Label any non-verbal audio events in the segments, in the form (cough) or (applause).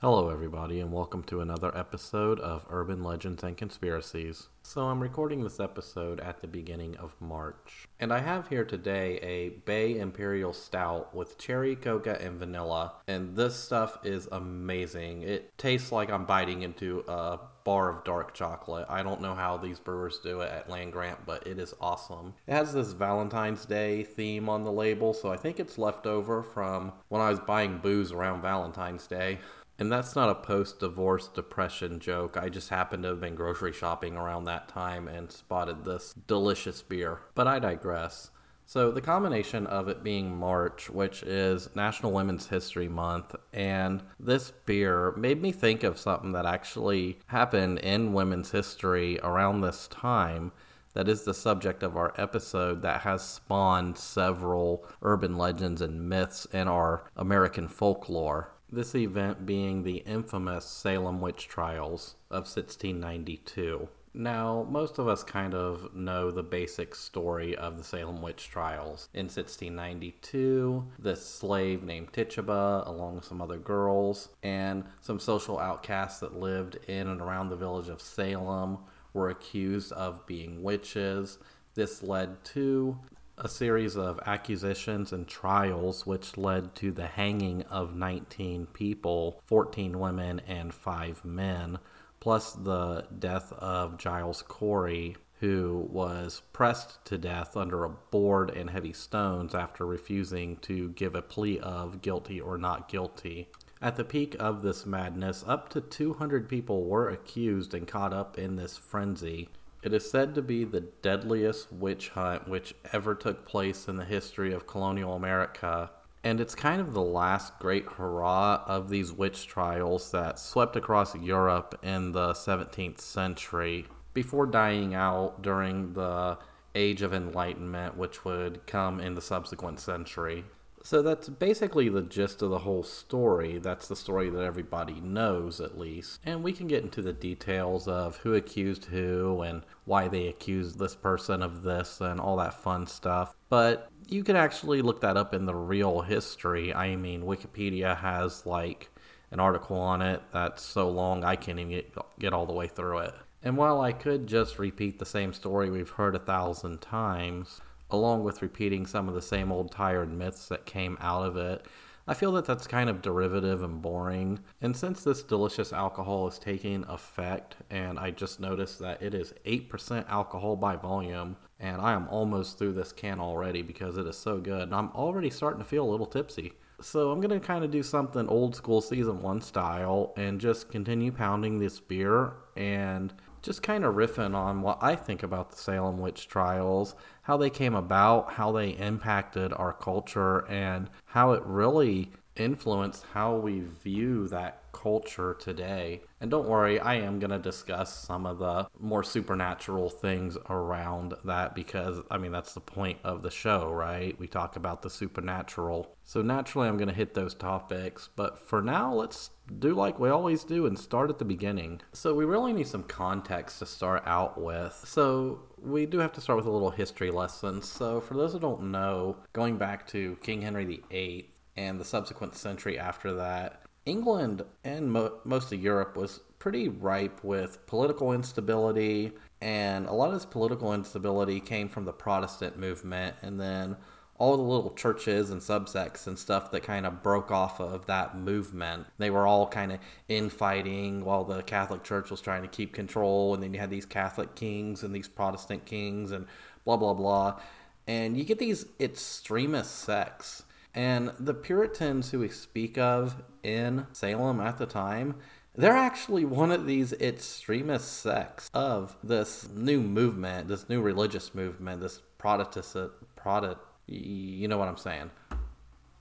Hello, everybody, and welcome to another episode of Urban Legends and Conspiracies. So, I'm recording this episode at the beginning of March, and I have here today a Bay Imperial Stout with cherry coca and vanilla, and this stuff is amazing. It tastes like I'm biting into a bar of dark chocolate. I don't know how these brewers do it at Land Grant, but it is awesome. It has this Valentine's Day theme on the label, so I think it's left over from when I was buying booze around Valentine's Day. (laughs) And that's not a post divorce depression joke. I just happened to have been grocery shopping around that time and spotted this delicious beer. But I digress. So, the combination of it being March, which is National Women's History Month, and this beer made me think of something that actually happened in women's history around this time that is the subject of our episode that has spawned several urban legends and myths in our American folklore. This event being the infamous Salem witch trials of 1692. Now, most of us kind of know the basic story of the Salem witch trials. In 1692, this slave named Tituba, along with some other girls, and some social outcasts that lived in and around the village of Salem, were accused of being witches. This led to a series of accusations and trials, which led to the hanging of 19 people 14 women and 5 men, plus the death of Giles Corey, who was pressed to death under a board and heavy stones after refusing to give a plea of guilty or not guilty. At the peak of this madness, up to 200 people were accused and caught up in this frenzy. It is said to be the deadliest witch hunt which ever took place in the history of colonial America. And it's kind of the last great hurrah of these witch trials that swept across Europe in the 17th century before dying out during the Age of Enlightenment, which would come in the subsequent century. So that's basically the gist of the whole story. That's the story that everybody knows, at least. And we can get into the details of who accused who and why they accused this person of this and all that fun stuff. But you can actually look that up in the real history. I mean, Wikipedia has like an article on it that's so long I can't even get, all the way through it. And while I could just repeat the same story we've heard a thousand times, along with repeating some of the same old tired myths that came out of it. I feel that that's kind of derivative and boring. And since this delicious alcohol is taking effect, and I just noticed that it is 8% alcohol by volume, and I am almost through this can already because it is so good, and I'm already starting to feel a little tipsy. So I'm going to kind of do something old school season 1 style and just continue pounding this beer and just kind of riffing on what I think about the Salem witch trials, how they came about, how they impacted our culture, and how it really influenced how we view that culture today. And don't worry, I am going to discuss some of the more supernatural things around that because, I mean, that's the point of the show, right? We talk about the supernatural. So naturally, I'm going to hit those topics. But for now, let's do like we always do and start at the beginning. So we really need some context to start out with. So we do have to start with a little history lesson. So for those who don't know, going back to King Henry VIII and the subsequent century after that, England and mo- most of Europe was pretty ripe with political instability, and a lot of this political instability came from the Protestant movement, and then all the little churches and subsects and stuff that kind of broke off of that movement. They were all kind of infighting while the Catholic Church was trying to keep control, and then you had these Catholic kings and these Protestant kings, and blah blah blah. And you get these extremist sects and the Puritans who we speak of in Salem at the time, they're actually one of these extremist sects of this new movement, this new religious movement, this Protestant, Protestant, you know what I'm saying,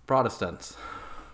Protestants.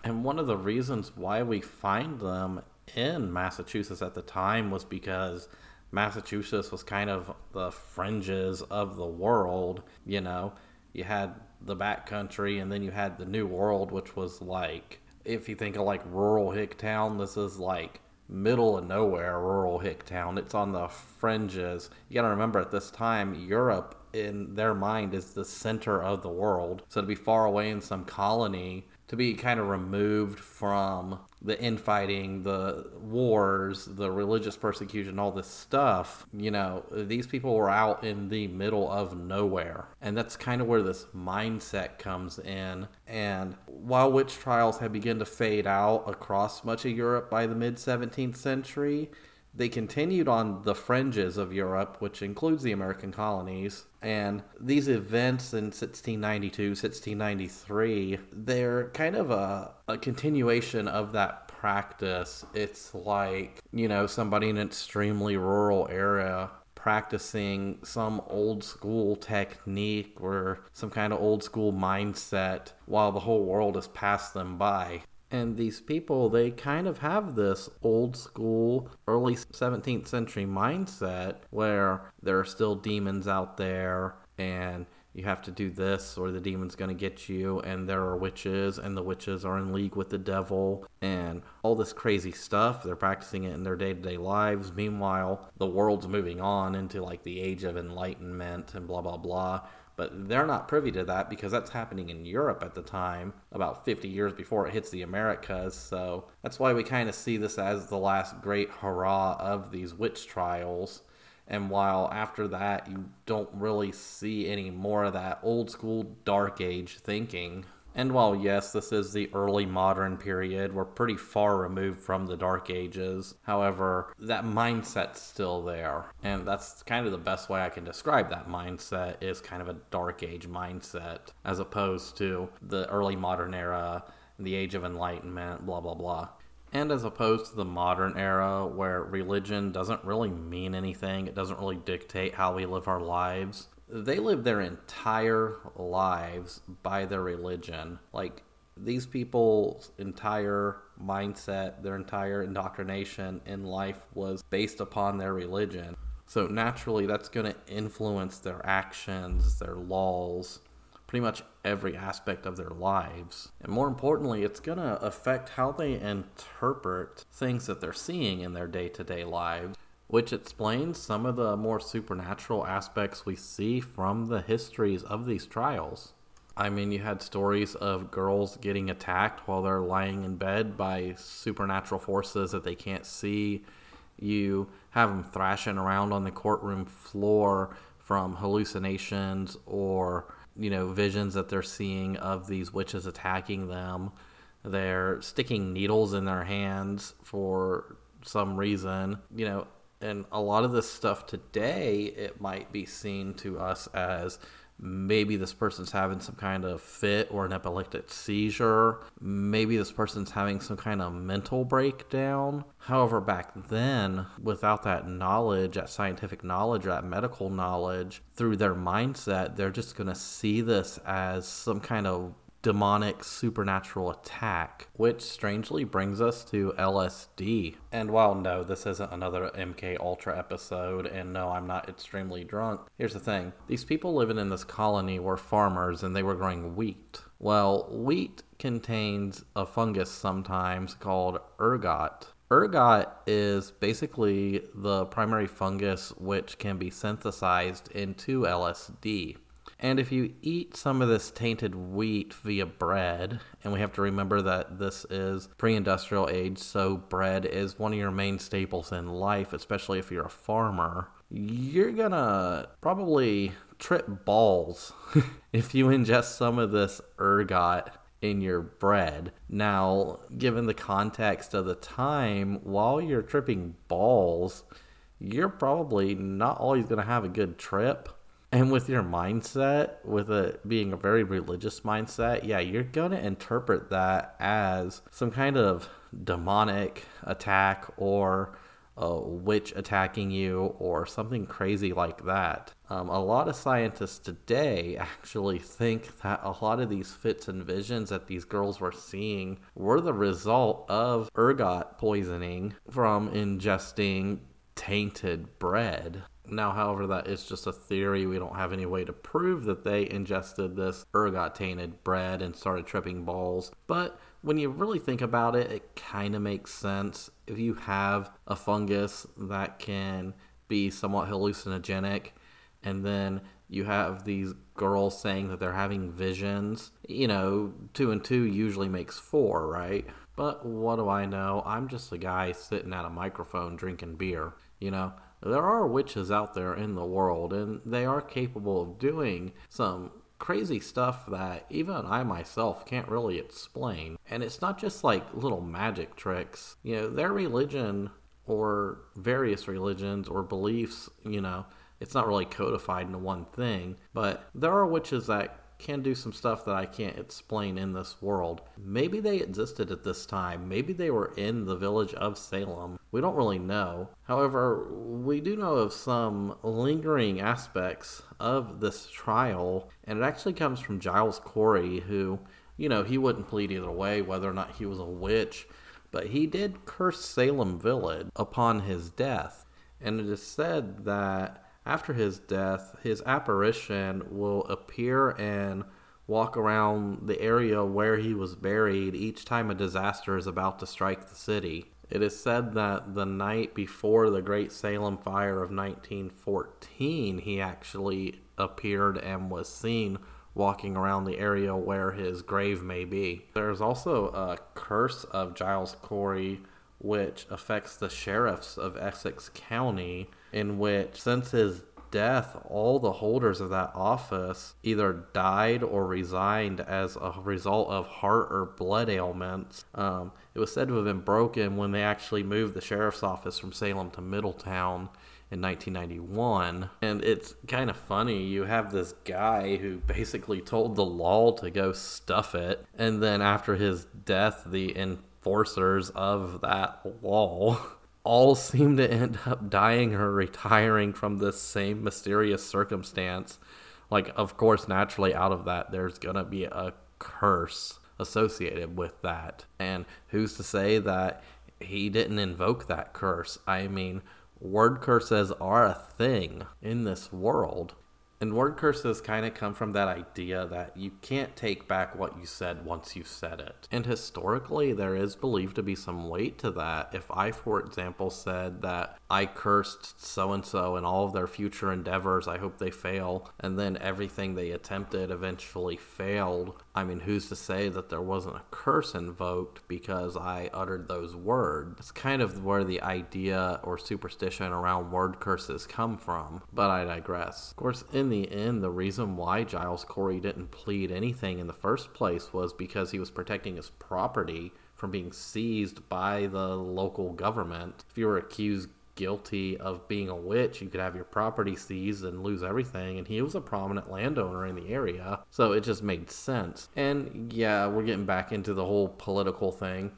And one of the reasons why we find them in Massachusetts at the time was because Massachusetts was kind of the fringes of the world, you know. You had the back country, and then you had the New World, which was like, if you think of like rural Hicktown, this is like middle of nowhere rural Hicktown. It's on the fringes. You got to remember at this time, Europe in their mind is the center of the world. So to be far away in some colony, to be kind of removed from the infighting, the wars, the religious persecution, all this stuff, you know, these people were out in the middle of nowhere. And that's kind of where this mindset comes in. And while witch trials had begun to fade out across much of Europe by the mid 17th century, they continued on the fringes of Europe, which includes the American colonies. And these events in 1692, 1693, they're kind of a, a continuation of that practice. It's like, you know, somebody in an extremely rural area practicing some old school technique or some kind of old school mindset while the whole world has passed them by. And these people, they kind of have this old school, early 17th century mindset where there are still demons out there and you have to do this or the demon's going to get you and there are witches and the witches are in league with the devil and all this crazy stuff. They're practicing it in their day-to-day lives. Meanwhile the world's moving on into like the age of enlightenment and blah blah blah but they're not privy to that because that's happening in Europe at the time, about 50 years before it hits the Americas. So that's why we kind of see this as the last great hurrah of these witch trials. And while after that, you don't really see any more of that old school dark age thinking. And while, yes, this is the early modern period, we're pretty far removed from the Dark Ages. However, that mindset's still there. And that's kind of the best way I can describe that mindset is kind of a Dark Age mindset, as opposed to the early modern era, the Age of Enlightenment, blah, blah, blah. And as opposed to the modern era where religion doesn't really mean anything, it doesn't really dictate how we live our lives they live their entire lives by their religion. Like these people's entire mindset, their entire indoctrination in life was based upon their religion. So naturally, that's going to influence their actions, their laws, pretty much every aspect of their lives. And more importantly, it's going to affect how they interpret things that they're seeing in their day to day lives which explains some of the more supernatural aspects we see from the histories of these trials. I mean, you had stories of girls getting attacked while they're lying in bed by supernatural forces that they can't see. You have them thrashing around on the courtroom floor from hallucinations or, you know, visions that they're seeing of these witches attacking them. They're sticking needles in their hands for some reason. You know, and a lot of this stuff today it might be seen to us as maybe this person's having some kind of fit or an epileptic seizure. Maybe this person's having some kind of mental breakdown. However back then without that knowledge that scientific knowledge that medical knowledge through their mindset they're just going to see this as some kind of demonic supernatural attack, which strangely brings us to LSD. And while no, this isn't another MK Ultra episode, and no, I'm not extremely drunk, here's the thing these people living in this colony were farmers and they were growing wheat. Well, wheat contains a fungus sometimes called ergot. Ergot is basically the primary fungus which can be synthesized into LSD. And if you eat some of this tainted wheat via bread, and we have to remember that this is pre industrial age, so bread is one of your main staples in life, especially if you're a farmer, you're gonna probably trip balls (laughs) if you ingest some of this ergot in your bread. Now, given the context of the time, while you're tripping balls, you're probably not always to have a good trip and with your mindset, with it being a very religious mindset, yeah, you're to interpret that as some kind of demonic attack or a witch attacking you or something crazy like that. Um, a lot of scientists today actually think that a lot of these fits and visions that these girls were seeing were the result of ergot poisoning from ingesting tainted bread. Now, however, that is just a theory. We don't have any way to prove that they ingested this ergot tainted bread and started tripping balls. But when you really think about it, it kind of makes sense. If you have a fungus that can be somewhat hallucinogenic, and then you have these girls saying that they're having visions, you know, two and two usually makes four, right? But what do I know? I'm just a guy sitting at a microphone drinking beer. You know, there are witches out there in the world, and they are capable of doing some crazy stuff that even I myself can't really explain. And it's not just like little magic tricks. You know, their religion or various religions or beliefs, you know, it's not really codified into one thing, but there are witches that can do some stuff that I can't explain in this world. Maybe they existed at this time. Maybe they were in the village of Salem. We don't really know. However, we do know of some lingering aspects of this trial, and it actually comes from Giles Corey, who, you know, he wouldn't plead either way whether or not he was a witch, but he did curse Salem Village upon his death. And it is said that after his death, his apparition will appear and walk around the area where he was buried each time a disaster is about to strike the city. It is said that the night before the Great Salem Fire of 1914, he actually appeared and was seen walking around the area where his grave may be. There's also a curse of Giles Corey which affects the sheriffs of Essex County, in which, since his death, all the holders of that office either died or resigned as a result of heart or blood ailments. Um, it was said to have been broken when they actually moved the sheriff's office from Salem to Middleton in 1991. And it's kind of funny. You have this guy who basically told the law to go stuff it. And then after his death, the enforcers of that law (laughs) all (laughs) seem to end up dying or retiring from this same mysterious circumstance. Like, of course, naturally, out of that, there's going to be a curse associated with that. And who's to say that he didn't invoke that curse? I mean, word curses are a thing in this world. And word curses kind of come from that idea that you can't take back what you said once you've said it. And historically, there is believed to be some weight to that. If I, for example, said that I cursed so and so and all of their future endeavors, I hope they fail, and then everything they attempted eventually failed, I mean, who's to say that there wasn't a curse invoked because I uttered those words? It's kind of where the idea or superstition around word curses come from, but I digress. Of course, in the end, the reason why Giles Corey didn't plead anything in the first place was because he was protecting his property from being seized by the local government. If you were accused guilty of being a witch, you could have your property seized and lose everything. And he was a prominent landowner in the area, so it just made sense. And yeah, we're getting back into the whole political thing.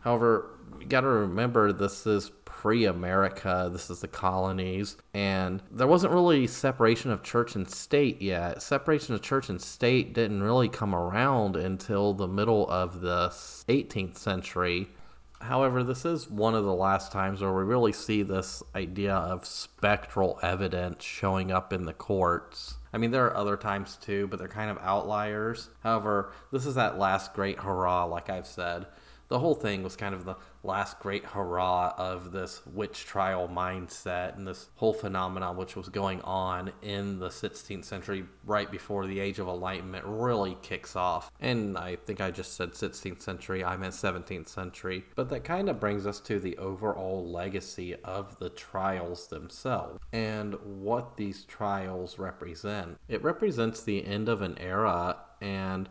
However, you got to remember this is pre America, this is the colonies, and there wasn't really separation of church and state yet. Separation of church and state didn't really come around until the middle of the 18th century However, this is one of the last times where we really see this idea of spectral evidence showing up in the courts. I mean, there are other times too, but they're kind of outliers. However, this is that last great hurrah, like I've said. The whole thing was kind of the last great hurrah of this witch trial mindset and this whole phenomenon which was going on in the 16th century right before the age of enlightenment really kicks off. And i think i just said 16th century i meant 17th century. But that kind of brings us to the overall legacy of the trials themselves and what these trials represent. It represents the end of an era and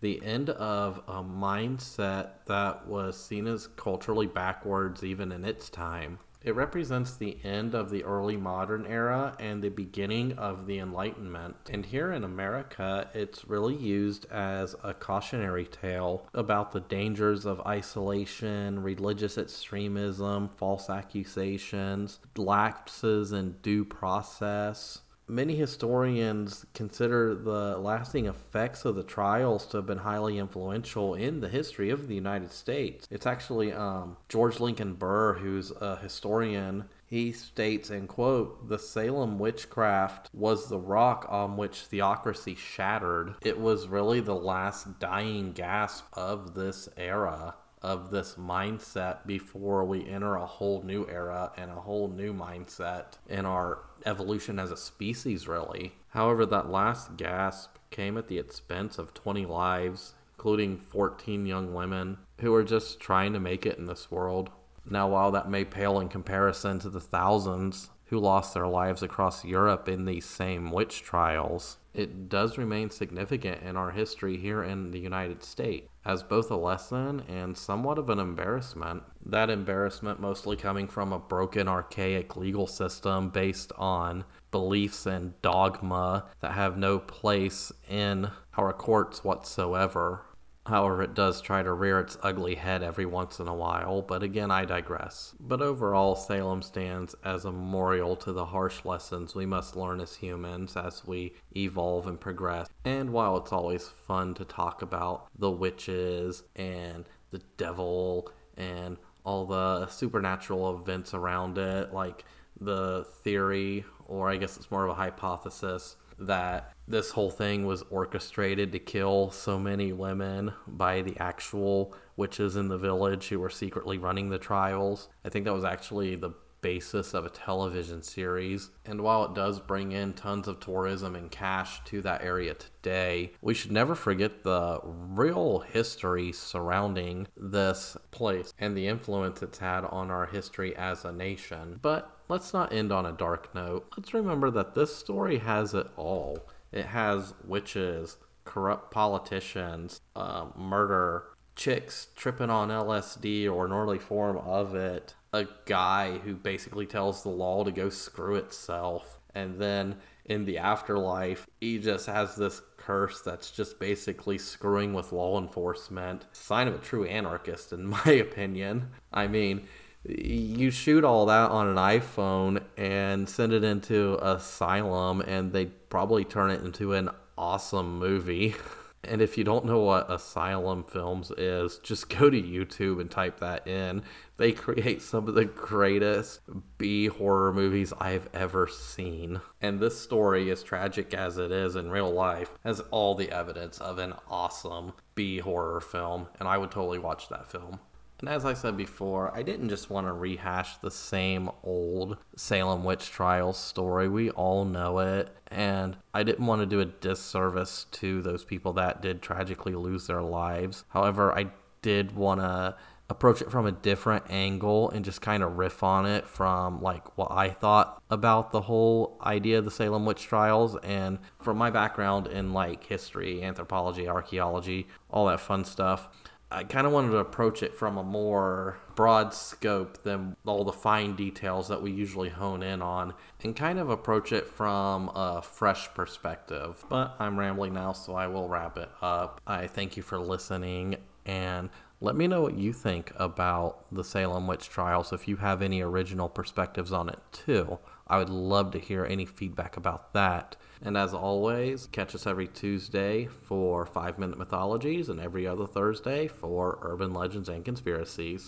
the end of a mindset that was seen as culturally backwards even in its time. It represents the end of the early modern era and the beginning of the Enlightenment. And here in America, it's really used as a cautionary tale about the dangers of isolation, religious extremism, false accusations, lapses in due process, many historians consider the lasting effects of the trials to have been highly influential in the history of the United States. It's actually um, George Lincoln Burr, who's a historian. He states, and quote, the Salem witchcraft was the rock on which theocracy shattered. It was really the last dying gasp of this era of this mindset before we enter a whole new era and a whole new mindset in our evolution as a species, really. However, that last gasp came at the expense of 20 lives, including 14 young women. who are just trying to make it in this world. Now, while that may pale in comparison to the thousands who lost their lives across Europe in these same witch trials, it does remain significant in our history here in the United States as both a lesson and somewhat of an embarrassment. That embarrassment mostly coming from a broken, archaic legal system based on beliefs and dogma that have no place in our courts whatsoever. However, it does try to rear its ugly head every once in a while, but again, I digress. But overall, Salem stands as a memorial to the harsh lessons we must learn as humans as we evolve and progress. And while it's always fun to talk about the witches and the devil and all the supernatural events around it, like the theory, or I guess it's more of a hypothesis, that this whole thing was orchestrated to kill so many women by the actual witches in the village who were secretly running the trials. I think that was actually the basis of a television series. And while it does bring in tons of tourism and cash to that area today, we should never forget the real history surrounding this place and the influence it's had on our history as a nation. But let's not end on a dark note. Let's remember that this story has it all. It has witches, corrupt politicians, uh, murder, chicks tripping on LSD or an early form of it, a guy who basically tells the law to go screw itself, and then in the afterlife, he just has this curse that's just basically screwing with law enforcement. Sign of a true anarchist, in (laughs) my opinion. I mean, you shoot all that on an iPhone and send it into Asylum, and they probably turn it into an awesome movie. (laughs) And if you don't know what Asylum Films is, just go to YouTube and type that in. They create some of the greatest B horror movies I've ever seen. And this story, as tragic as it is in real life, has all the evidence of an awesome B horror film. And I would totally watch that film. And as I said before, I didn't just want to rehash the same old Salem witch trials story. We all know it. And I didn't want to do a disservice to those people that did tragically lose their lives. However, I did want to approach it from a different angle and just kind of riff on it from like what I thought about the whole idea of the Salem witch trials and from my background in like history, anthropology, archaeology, all that fun stuff. I kind of wanted to approach it from a more broad scope than all the fine details that we usually hone in on and kind of approach it from a fresh perspective. But I'm rambling now, so I will wrap it up. I thank you for listening and let me know what you think about the Salem witch trials if you have any original perspectives on it too. I would love to hear any feedback about that. And as always, catch us every Tuesday for 5 Minute Mythologies and every other Thursday for Urban Legends and Conspiracies.